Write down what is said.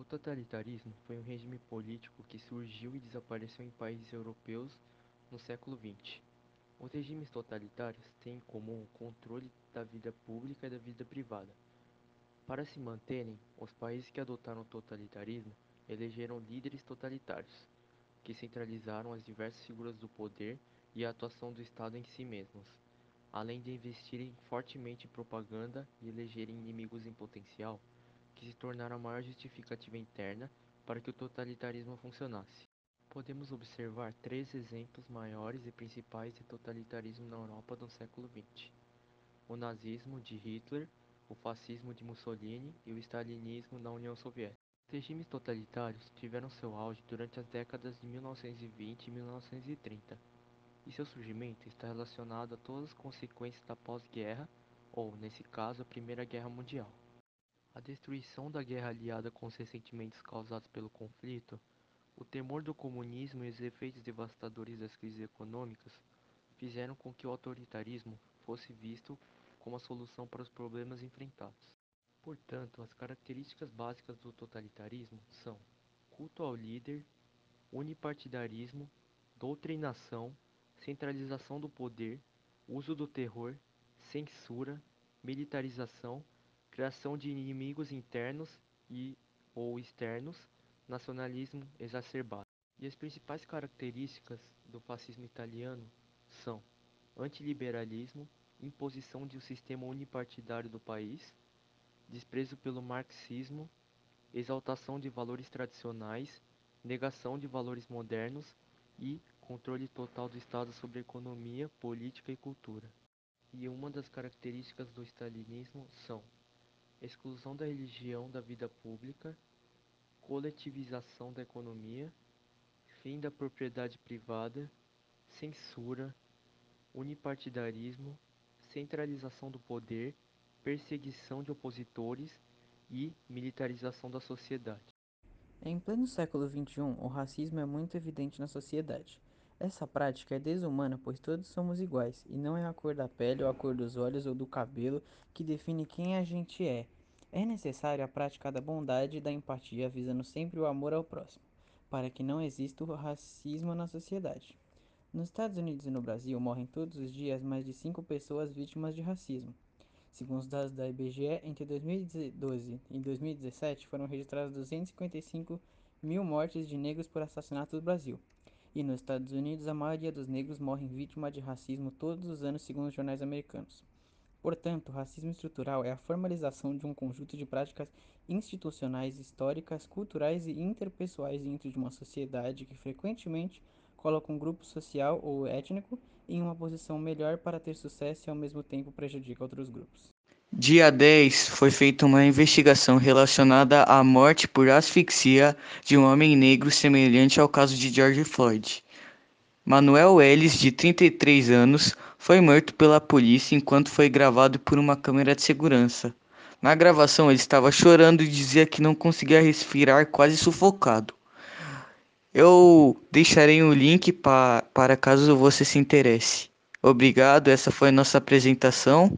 O totalitarismo foi um regime político que surgiu e desapareceu em países europeus no século XX. Os regimes totalitários têm em comum o controle da vida pública e da vida privada. Para se manterem, os países que adotaram o totalitarismo elegeram líderes totalitários, que centralizaram as diversas figuras do poder e a atuação do Estado em si mesmos, além de investirem fortemente em propaganda e elegerem inimigos em potencial que se tornaram a maior justificativa interna para que o totalitarismo funcionasse. Podemos observar três exemplos maiores e principais de totalitarismo na Europa do século XX: o nazismo de Hitler, o fascismo de Mussolini e o stalinismo na União Soviética. Os regimes totalitários tiveram seu auge durante as décadas de 1920 e 1930, e seu surgimento está relacionado a todas as consequências da pós-guerra, ou, nesse caso, a Primeira Guerra Mundial. A destruição da guerra aliada com os ressentimentos causados pelo conflito, o temor do comunismo e os efeitos devastadores das crises econômicas fizeram com que o autoritarismo fosse visto como a solução para os problemas enfrentados. Portanto, as características básicas do totalitarismo são culto ao líder, unipartidarismo, doutrinação, centralização do poder, uso do terror, censura, militarização criação de inimigos internos e ou externos, nacionalismo exacerbado. E as principais características do fascismo italiano são antiliberalismo, imposição de um sistema unipartidário do país, desprezo pelo marxismo, exaltação de valores tradicionais, negação de valores modernos e controle total do Estado sobre economia, política e cultura. E uma das características do stalinismo são exclusão da religião da vida pública, coletivização da economia, fim da propriedade privada, censura, unipartidarismo, centralização do poder, perseguição de opositores e militarização da sociedade. Em pleno século XXI, o racismo é muito evidente na sociedade. Essa prática é desumana, pois todos somos iguais, e não é a cor da pele ou a cor dos olhos ou do cabelo que define quem a gente é. É necessária a prática da bondade e da empatia, visando sempre o amor ao próximo, para que não exista o racismo na sociedade. Nos Estados Unidos e no Brasil morrem todos os dias mais de 5 pessoas vítimas de racismo. Segundo os dados da IBGE, entre 2012 e 2017 foram registradas 255 mil mortes de negros por assassinato no Brasil. E nos Estados Unidos, a maioria dos negros morrem vítima de racismo todos os anos, segundo os jornais americanos. Portanto, racismo estrutural é a formalização de um conjunto de práticas institucionais, históricas, culturais e interpessoais dentro de uma sociedade que frequentemente coloca um grupo social ou étnico em uma posição melhor para ter sucesso e ao mesmo tempo prejudica outros grupos. Dia 10 foi feita uma investigação relacionada à morte por asfixia de um homem negro semelhante ao caso de George Floyd. Manuel Ellis, de 33 anos, foi morto pela polícia enquanto foi gravado por uma câmera de segurança. Na gravação, ele estava chorando e dizia que não conseguia respirar, quase sufocado. Eu deixarei um link pa para caso você se interesse. Obrigado, essa foi nossa apresentação.